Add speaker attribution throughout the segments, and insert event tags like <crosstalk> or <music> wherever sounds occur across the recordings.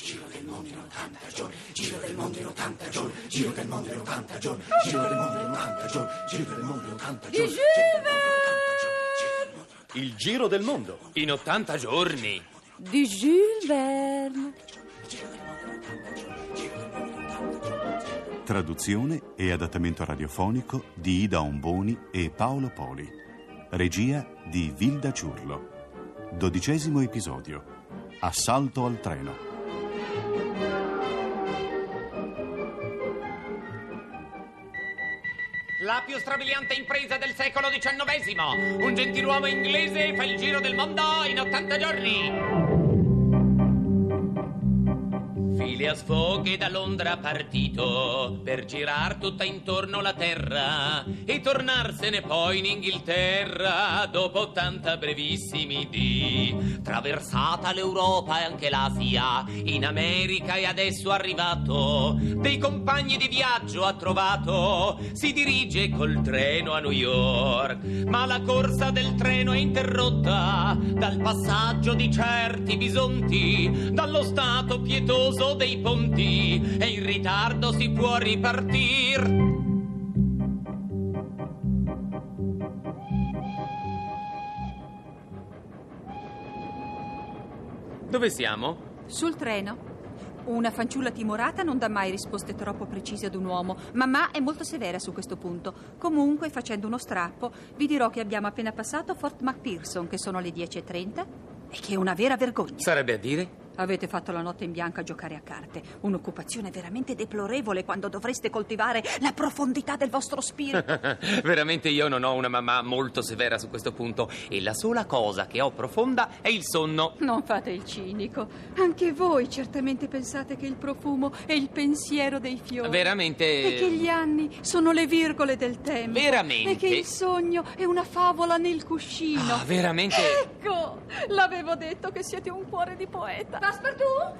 Speaker 1: Giro del mondo in 80 giorni, giro del mondo in 80 giorni, giro del mondo in 80 giorni, giro del mondo in 80 giorni, giro del mondo in 80 giorni.
Speaker 2: Il giro del mondo.
Speaker 3: In 80 giorni.
Speaker 4: Di Jules Verne.
Speaker 5: Traduzione e adattamento radiofonico di Ida Omboni e Paolo Poli. Regia di Vilda Ciurlo. Dodicesimo episodio. Assalto al treno.
Speaker 3: La più strabiliante impresa del secolo XIX. Un gentiluomo inglese fa il giro del mondo in 80 giorni. Fogg è da Londra partito per girar tutta intorno la terra e tornarsene poi in Inghilterra dopo 80 brevissimi dì. Traversata l'Europa e anche l'Asia, in America è adesso arrivato. Dei compagni di viaggio ha trovato, si dirige col treno a New York. Ma la corsa del treno è interrotta dal passaggio di certi bisonti, dallo stato pietoso dei ponti e in ritardo si può ripartir. Dove siamo?
Speaker 4: Sul treno. Una fanciulla timorata non dà mai risposte troppo precise ad un uomo. Mamma è molto severa su questo punto. Comunque, facendo uno strappo, vi dirò che abbiamo appena passato Fort McPherson, che sono le 10.30, e che è una vera vergogna.
Speaker 3: Sarebbe a dire?
Speaker 4: Avete fatto la notte in bianco a giocare a carte. Un'occupazione veramente deplorevole quando dovreste coltivare la profondità del vostro spirito. <laughs>
Speaker 3: Veramente io non ho una mamma molto severa su questo punto e la sola cosa che ho profonda è il sonno.
Speaker 4: Non fate il cinico. Anche voi certamente pensate che il profumo è il pensiero dei fiori.
Speaker 3: Veramente.
Speaker 4: E che gli anni sono le virgole del tempo.
Speaker 3: Veramente.
Speaker 4: E che il sogno è una favola nel cuscino.
Speaker 3: Ah, veramente.
Speaker 4: Ecco, l'avevo detto che siete un cuore di poeta. Passepartout?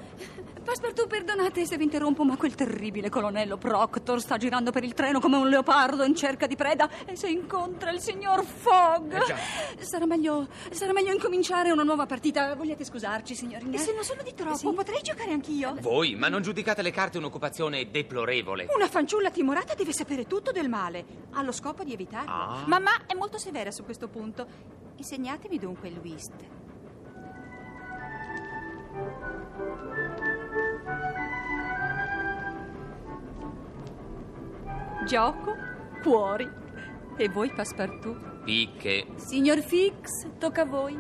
Speaker 4: Passepartout, perdonate se vi interrompo, ma quel terribile colonnello Proctor sta girando per il treno come un leopardo in cerca di preda e se incontra il signor Fogg.
Speaker 3: Eh già.
Speaker 4: Sarà meglio, sarà meglio incominciare una nuova partita. Vogliate scusarci, signorina?
Speaker 6: E se non sono di troppo,
Speaker 4: Sì?
Speaker 6: potrei giocare anch'io?
Speaker 3: Voi, ma non giudicate le carte un'occupazione deplorevole.
Speaker 4: Una fanciulla timorata deve sapere tutto del male, allo scopo di evitarlo.
Speaker 3: Ah.
Speaker 4: Mamma è molto severa su questo punto. Insegnatemi dunque il whist. Gioco, cuori. E voi, Passepartout?
Speaker 3: Picche.
Speaker 4: Signor Fix, tocca a voi.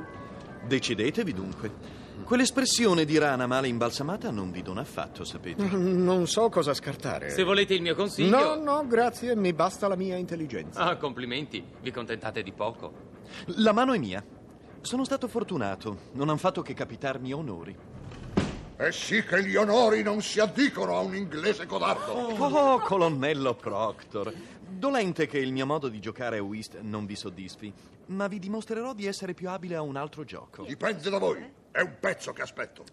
Speaker 2: Decidetevi dunque. Quell'espressione di rana male imbalsamata non vi dona affatto, sapete. <laughs>
Speaker 7: Non so cosa scartare.
Speaker 3: Se volete il mio consiglio.
Speaker 7: No, no, grazie, mi basta la mia intelligenza.
Speaker 3: Ah, complimenti. Vi contentate di poco.
Speaker 2: La mano è mia. Sono stato fortunato. Non han fatto che capitarmi onori.
Speaker 8: E sì che gli onori non si addicono a un inglese codardo.
Speaker 2: Oh, colonnello Proctor. Dolente che il mio modo di giocare a whist non vi soddisfi, ma vi dimostrerò di essere più abile a un altro gioco.
Speaker 8: Dipende da voi. È un pezzo che aspetto.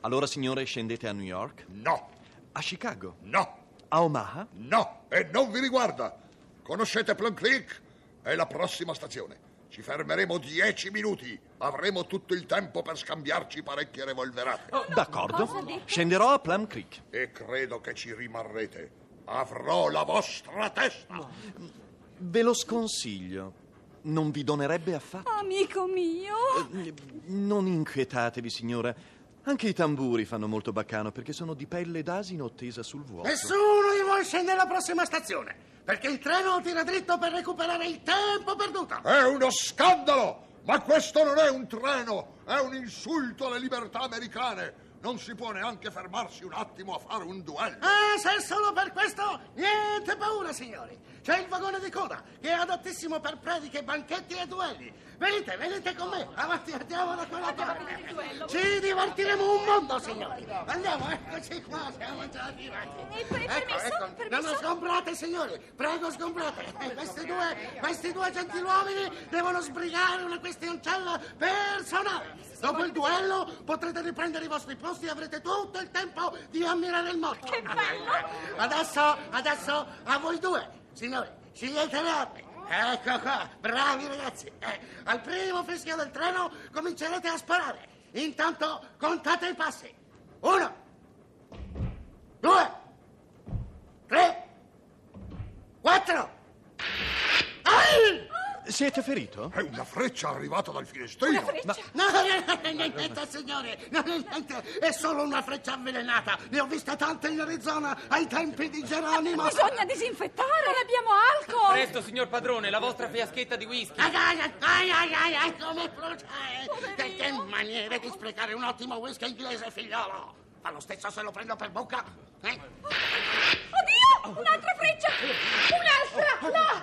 Speaker 2: Allora, signore, scendete a New York?
Speaker 8: No,
Speaker 2: A Chicago?
Speaker 8: no,
Speaker 2: A Omaha?
Speaker 8: no. E non vi riguarda. Conoscete Plum Creek? È la prossima stazione. Ci fermeremo dieci minuti. Avremo tutto il tempo per scambiarci parecchie revolverate.
Speaker 2: D'accordo. Scenderò a Plum Creek.
Speaker 8: E credo che ci rimarrete. Avrò la vostra testa.
Speaker 2: Ve lo sconsiglio. Non vi donerebbe affatto.
Speaker 4: Amico mio.
Speaker 2: Eh, Non inquietatevi, signora. Anche i tamburi fanno molto baccano perché sono di pelle d'asino tesa sul vuoto.
Speaker 9: Nessuno scende alla prossima stazione, perché il treno tira dritto per recuperare il tempo perduto.
Speaker 8: È uno scandalo! Ma questo non è un treno, è un insulto alle libertà americane. Non si può neanche fermarsi un attimo a fare un duello.
Speaker 9: Ah, se è solo per questo, niente paura, signori. C'è il vagone di coda, che è adattissimo per prediche, banchetti e duelli. Venite, venite con me. Avanti, andiamo da quella parte. Ci divertiremo un mondo, signori. Andiamo, eccoci qua, siamo già arrivati.
Speaker 6: E per-
Speaker 9: Ecco,
Speaker 6: permesso?
Speaker 9: ecco.
Speaker 6: Permesso?
Speaker 9: Non sgombrate, signori. Prego, sgombrate. Eh, Questi due, questi due gentiluomini devono sbrigare una questioncella personale. Dopo il duello potrete riprendere i vostri posti e avrete tutto il tempo di ammirare il morto. Che bello! Adesso, adesso, a voi due, signori, scegliete le armi. Ecco qua, bravi ragazzi. Eh, al primo fischio del treno comincerete a sparare. Intanto contate i passi. Uno, due, tre, quattro.
Speaker 2: Siete ferito?
Speaker 8: È una freccia arrivata dal finestrino.
Speaker 9: No, non è niente, signore, non è niente, è solo una freccia avvelenata. Ne ho viste tante in Arizona ai tempi di Geronimo.
Speaker 4: Bisogna disinfettare, non abbiamo alcol!
Speaker 3: Presto, signor padrone, la vostra fiaschetta di whisky.
Speaker 9: Ai, ai, ai, ai, ai, ai, come brucia! eh. Che, che maniere di sprecare un ottimo whisky inglese, figliolo! Fa lo stesso se lo prendo per bocca? Eh?
Speaker 4: Oddio! Un'altra freccia! Un'altra! Là!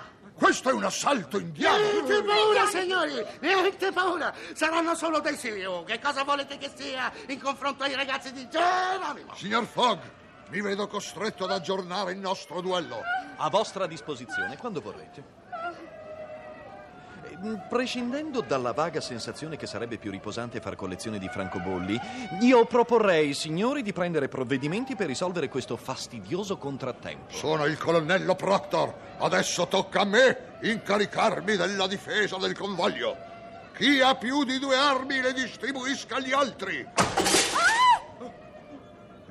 Speaker 8: Questo è un assalto indiano.
Speaker 9: Niente paura, signori! Niente paura! Saranno solo dei Sioux. Che cosa volete che sia in confronto ai ragazzi di Geronimo?
Speaker 8: Signor Fogg, mi vedo costretto ad aggiornare il nostro duello.
Speaker 2: A vostra disposizione, quando vorrete. Eh, Prescindendo dalla vaga sensazione che sarebbe più riposante far collezione di francobolli, io proporrei, signori, di prendere provvedimenti per risolvere questo fastidioso contrattempo.
Speaker 8: Sono il colonnello Proctor. Adesso tocca a me incaricarmi della difesa del convoglio. Chi ha più di due armi le distribuisca agli altri.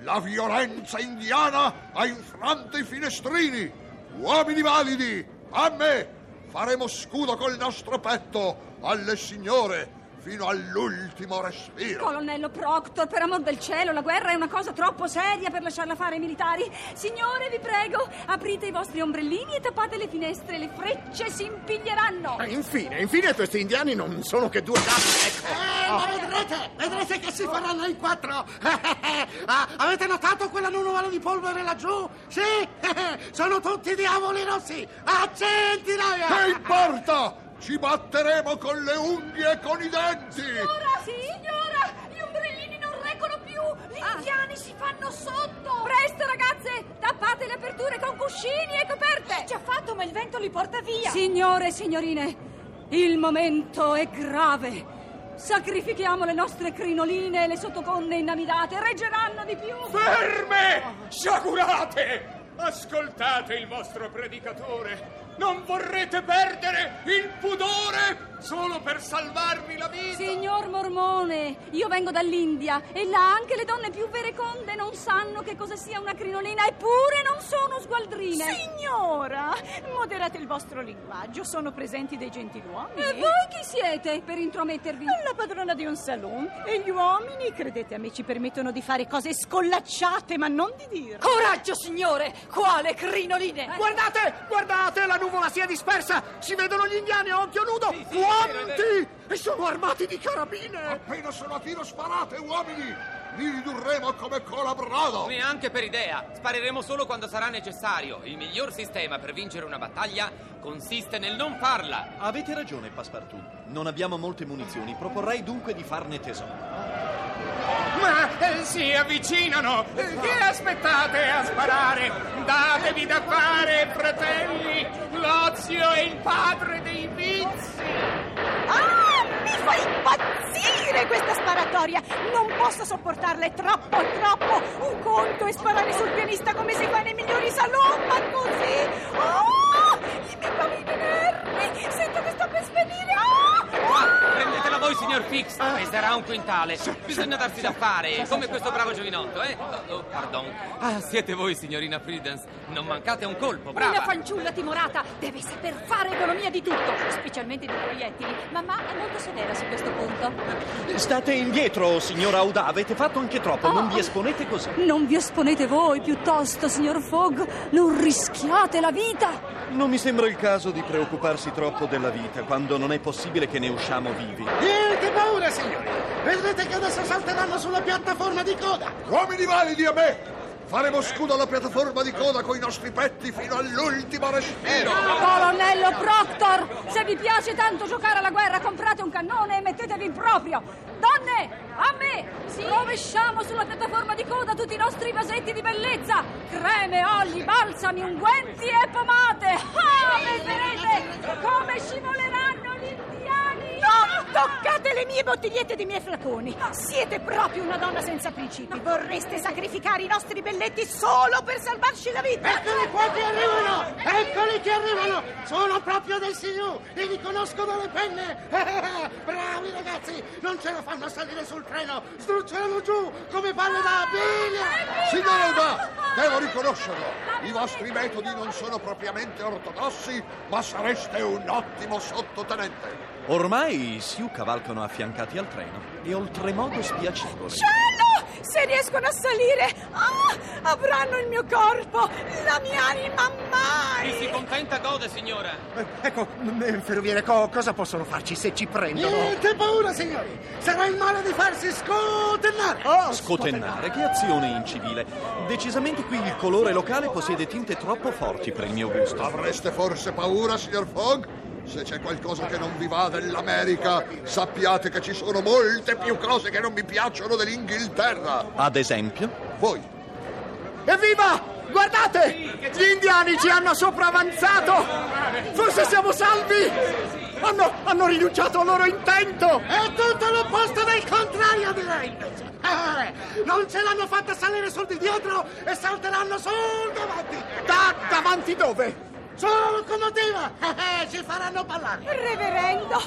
Speaker 8: La violenza indiana ha infranto i finestrini. Uomini validi, a me! Faremo scudo col nostro petto alle signore fino all'ultimo respiro.
Speaker 4: Colonnello Proctor, per amor del cielo, la guerra è una cosa troppo seria per lasciarla fare ai militari. Signore, vi prego, aprite i vostri ombrellini e tappate le finestre, le frecce si impiglieranno.
Speaker 7: E infine, infine questi indiani non sono che due capi, ecco.
Speaker 9: Eh, ma vedrete, vedrete che si faranno in quattro. <laughs> Ah, avete notato quella nuvola di polvere laggiù? Sì, <laughs> sono tutti diavoli rossi. A centinaia.
Speaker 8: Che importa? Ci batteremo con le unghie e con i denti!
Speaker 4: Signora, signora, gli ombrellini non reggono più. Gli indiani si fanno sotto. Presto, ragazze, tappate le aperture con cuscini e coperte. Già fatto, ma il vento li porta via. Signore e signorine, il momento è grave. Sacrifichiamo le nostre crinoline e le sottoconne innamidate. Reggeranno di più.
Speaker 6: Ferme! Sciagurate! Ascoltate il vostro predicatore. Non vorrete perdere il pudore solo per salvarvi la vita.
Speaker 4: Signor Mormone, io vengo dall'India e là anche le donne più vereconde non sanno che cosa sia una crinolina, eppure non sono sgualdrine.
Speaker 10: Signora, moderate il vostro linguaggio, sono presenti dei gentiluomini.
Speaker 4: E voi chi siete per intromettervi?
Speaker 10: La padrona di un saloon e gli uomini, credete a me, ci permettono di fare cose scollacciate, ma non di dire.
Speaker 4: Coraggio, signore! Quale crinoline?
Speaker 7: Guardate, guardate, la nuvola si è dispersa. Si vedono gli indiani a occhio nudo. Quanti? E sono armati di carabine.
Speaker 8: Appena sono a tiro sparate, uomini! Li ridurremo come colabrado!
Speaker 3: Neanche per idea. Spareremo solo quando sarà necessario. Il miglior sistema per vincere una battaglia consiste nel non farla.
Speaker 2: Avete ragione, Passepartout. Non abbiamo molte munizioni. Proporrei dunque di farne tesoro.
Speaker 6: Ma eh, si avvicinano! Eh, Che aspettate a sparare? Datevi da fare, fratelli! L'ozio è il padre dei vizi!
Speaker 10: Ah, mi fa impazzire questa sparatoria! Non posso sopportarla, è troppo, troppo! Un conto è sparare sul pianista come si fa nei migliori salon, ma così! Oh, i miei pavini nervi! Sento che sto per svenire! Ah!
Speaker 3: Qua, prendetela voi, signor Fix. Peserà un quintale. Bisogna darsi da fare, come questo bravo giovinotto, eh? Oh, oh, pardon. Ah, siete voi, signorina Prudence. Non mancate a un colpo, brava.
Speaker 4: Una fanciulla timorata deve saper fare economia di tutto, specialmente di proiettili. Mamma è molto severa su questo punto.
Speaker 2: State indietro, signora Auda. Avete fatto anche troppo. Non vi esponete così.
Speaker 4: Non vi esponete voi piuttosto, signor Fogg. Non rischiate la vita.
Speaker 2: Non mi sembra il caso di preoccuparsi troppo della vita quando non è possibile che ne usciamo vivi.
Speaker 9: Niente paura, signori. Vedrete che adesso salteranno sulla piattaforma di coda.
Speaker 8: Uomini validi a me! Faremo scudo alla piattaforma di coda con i nostri petti fino all'ultimo respiro!
Speaker 4: Colonnello Proctor, se vi piace tanto giocare alla guerra, comprate un cannone e mettetevi in proprio. Donne, a me! Rovesciamo sulla piattaforma di coda tutti i nostri vasetti di bellezza. Creme, oli, balsami, unguenti e pomate. Ah, vedrete come indiani!
Speaker 10: Non toccate le mie bottigliette dei miei flaconi! Siete proprio una donna senza principi! Vorreste sacrificare i nostri belletti solo per salvarci la vita!
Speaker 9: Eccoli qua che arrivano! Eccoli che arrivano! Sono proprio dei Sioux e li conosco dalle penne! <laughs> Bravi ragazzi! Non ce la fanno a salire sul treno! Sdrucciano giù come palle da biglia!
Speaker 8: Signora Auda, Devo riconoscerlo. I vostri metodi non sono propriamente ortodossi, ma sareste un ottimo sottotenente.
Speaker 2: Ormai i Sioux cavalcano affiancati al treno e oltremodo spiacevole.
Speaker 10: Cielo! Se riescono a salire, ah, avranno il mio corpo, la mia anima mai!
Speaker 3: Chi si contenta gode, signora.
Speaker 7: Eh, ecco, eh, ferroviere, co- cosa possono farci se ci prendono?
Speaker 9: Niente paura, signori! Sarà il male di farsi scotennare!
Speaker 7: Oh,
Speaker 2: Scotennare, che azione incivile. Decisamente qui il colore locale possiede tinte troppo forti per il mio gusto.
Speaker 8: Avreste forse paura, signor Fogg? Se c'è qualcosa che non vi va dell'America, sappiate che ci sono molte più cose che non mi piacciono dell'Inghilterra.
Speaker 2: Ad esempio?
Speaker 8: Voi,
Speaker 7: Evviva! Guardate! Gli indiani ci hanno sopravanzato! Forse siamo salvi! Hanno, hanno rinunciato al loro intento!
Speaker 9: È tutto l'opposto del contrario, direi invece! Eh, non ce l'hanno fatta salire sul di dietro e salteranno sul davanti!
Speaker 7: Da, davanti dove?
Speaker 9: Sulla locomotiva! <laughs> Eh, ci faranno ballare!
Speaker 10: Reverendo,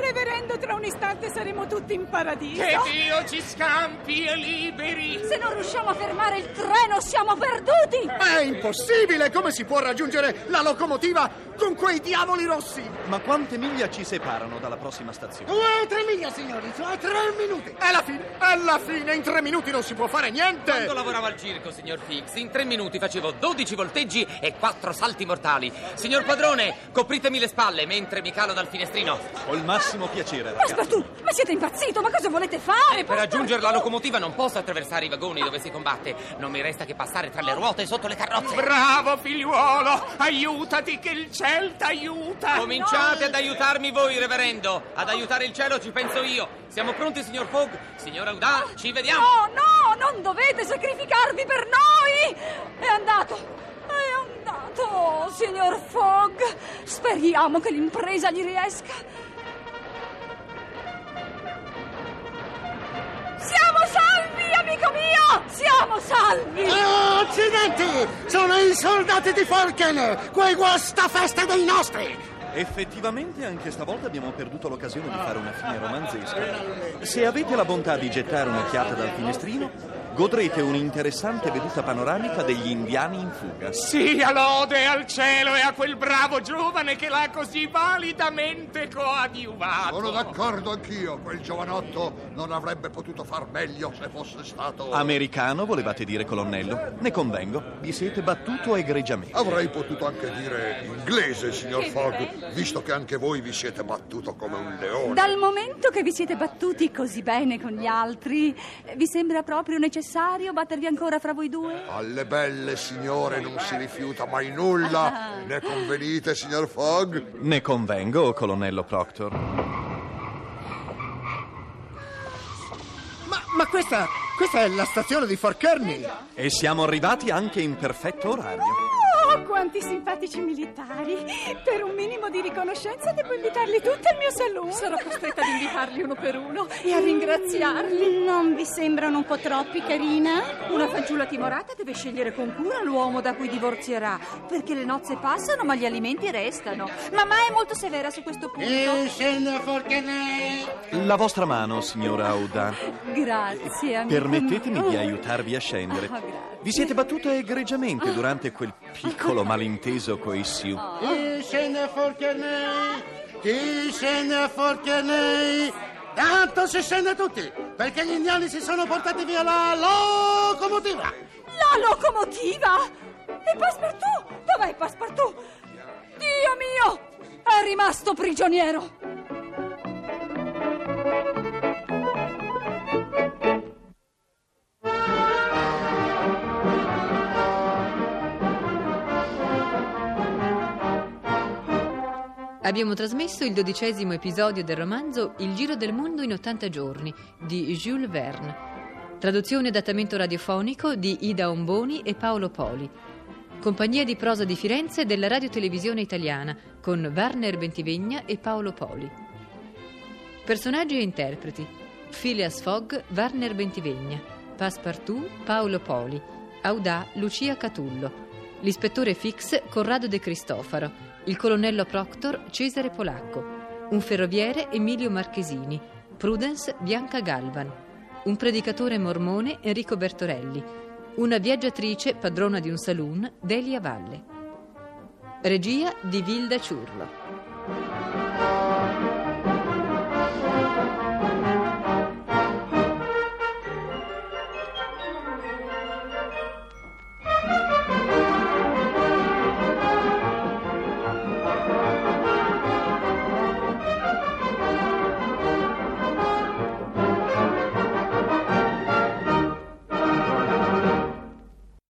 Speaker 10: reverendo, tra un istante saremo tutti in paradiso.
Speaker 6: Che Dio ci scampi e liberi.
Speaker 4: Se non riusciamo a fermare il treno, siamo perduti!
Speaker 7: È impossibile! Come si può raggiungere la locomotiva con quei diavoli rossi?
Speaker 2: Ma quante miglia ci separano dalla prossima stazione?
Speaker 9: Due o tre miglia, signori, cioè tre minuti!
Speaker 7: È la fine! È la fine! In tre minuti non si può fare niente!
Speaker 3: Quando lavoravo al circo, signor Fix, in tre minuti facevo 12 volteggi e 4 salti mortali. Signor padrone, copritemi le spalle mentre mi calo dal finestrino.
Speaker 2: Col massimo piacere, ragazzi.
Speaker 4: Passepartout, ma siete impazzito? Ma cosa volete fare?
Speaker 3: E per raggiungere la locomotiva non posso attraversare i vagoni dove si combatte. Non mi resta che passare tra le ruote e sotto le carrozze.
Speaker 6: Bravo figliuolo, aiutati che il ciel t'aiuta.
Speaker 3: Cominciate ad aiutarmi voi, reverendo. Ad aiutare il cielo ci penso io. Siamo pronti, signor Fogg? Signora Udà, ci vediamo.
Speaker 4: No, no, non dovete sacrificarvi per noi! È andato! È andato, signor Fogg! Speriamo che l'impresa gli riesca. Mio! Siamo salvi!
Speaker 9: Oh, accidenti! Sono i soldati di Falken, quei guastafeste dei nostri!
Speaker 2: Effettivamente anche stavolta abbiamo perduto l'occasione di fare una fine romanzesca. Se avete la bontà di gettare un'occhiata dal finestrino, godrete un'interessante veduta panoramica degli indiani in fuga.
Speaker 6: Sia lode al cielo e a quel bravo giovane che l'ha così validamente coadiuvato.
Speaker 8: sono d'accordo anch'io. Quel giovanotto non avrebbe potuto far meglio se fosse stato...
Speaker 2: Americano, volevate dire, colonnello? Ne convengo, vi siete battuto egregiamente.
Speaker 8: Avrei potuto anche dire inglese, signor Fogg, visto che anche voi vi siete battuto come un leone.
Speaker 4: Dal momento che vi siete battuti così bene con gli altri, vi sembra proprio necessario battervi ancora fra voi due?
Speaker 8: Alle belle signore non si rifiuta mai nulla. Ne convenite, signor Fogg?
Speaker 2: Ne convengo, colonnello Proctor.
Speaker 7: Ma, ma questa, questa è la stazione di Fort Kearney!
Speaker 2: E siamo arrivati anche in perfetto orario.
Speaker 10: Oh, quanti simpatici militari! Per un minimo di riconoscenza devo invitarli tutti al mio salone.
Speaker 4: Sarò costretta ad invitarli uno per uno e a ringraziarli.
Speaker 10: Non vi sembrano un po' troppi, carina?
Speaker 4: Una fanciulla timorata deve scegliere con cura l'uomo da cui divorzierà, perché le nozze passano ma gli alimenti restano. Mamma è molto severa su questo punto.
Speaker 2: La vostra mano, signora Auda.
Speaker 4: Grazie, amico.
Speaker 2: Permettetemi di
Speaker 4: Oh.
Speaker 2: aiutarvi a scendere.
Speaker 4: Ah, grazie.
Speaker 2: Vi siete battuto egregiamente durante quel piccolo malinteso coi Sioux.
Speaker 9: Chi scende Falken? Chi scende Falken? Tanto si scende tutti, perché gli indiani si sono portati via la locomotiva!
Speaker 4: La locomotiva! E Passepartout? Dov'è Passepartout? Dio mio! È rimasto prigioniero!
Speaker 11: Abbiamo trasmesso il dodicesimo episodio del romanzo Il giro del mondo in 80 giorni di Jules Verne. Traduzione e adattamento radiofonico di Ida Omboni e Paolo Poli. Compagnia di prosa di Firenze della radiotelevisione italiana con Werner Bentivegna e Paolo Poli. Personaggi e interpreti: Phileas Fogg, Werner Bentivegna, Passepartout, Paolo Poli, Audà, Lucia Catullo, l'ispettore Fix, Corrado De Cristofaro, il colonnello Proctor, Cesare Polacco, un ferroviere, Emilio Marchesini, Prudence, Bianca Galvan, un predicatore mormone, Enrico Bertorelli, Una viaggiatrice padrona di un saloon, Delia Valle. Regia di Vilda Ciurlo.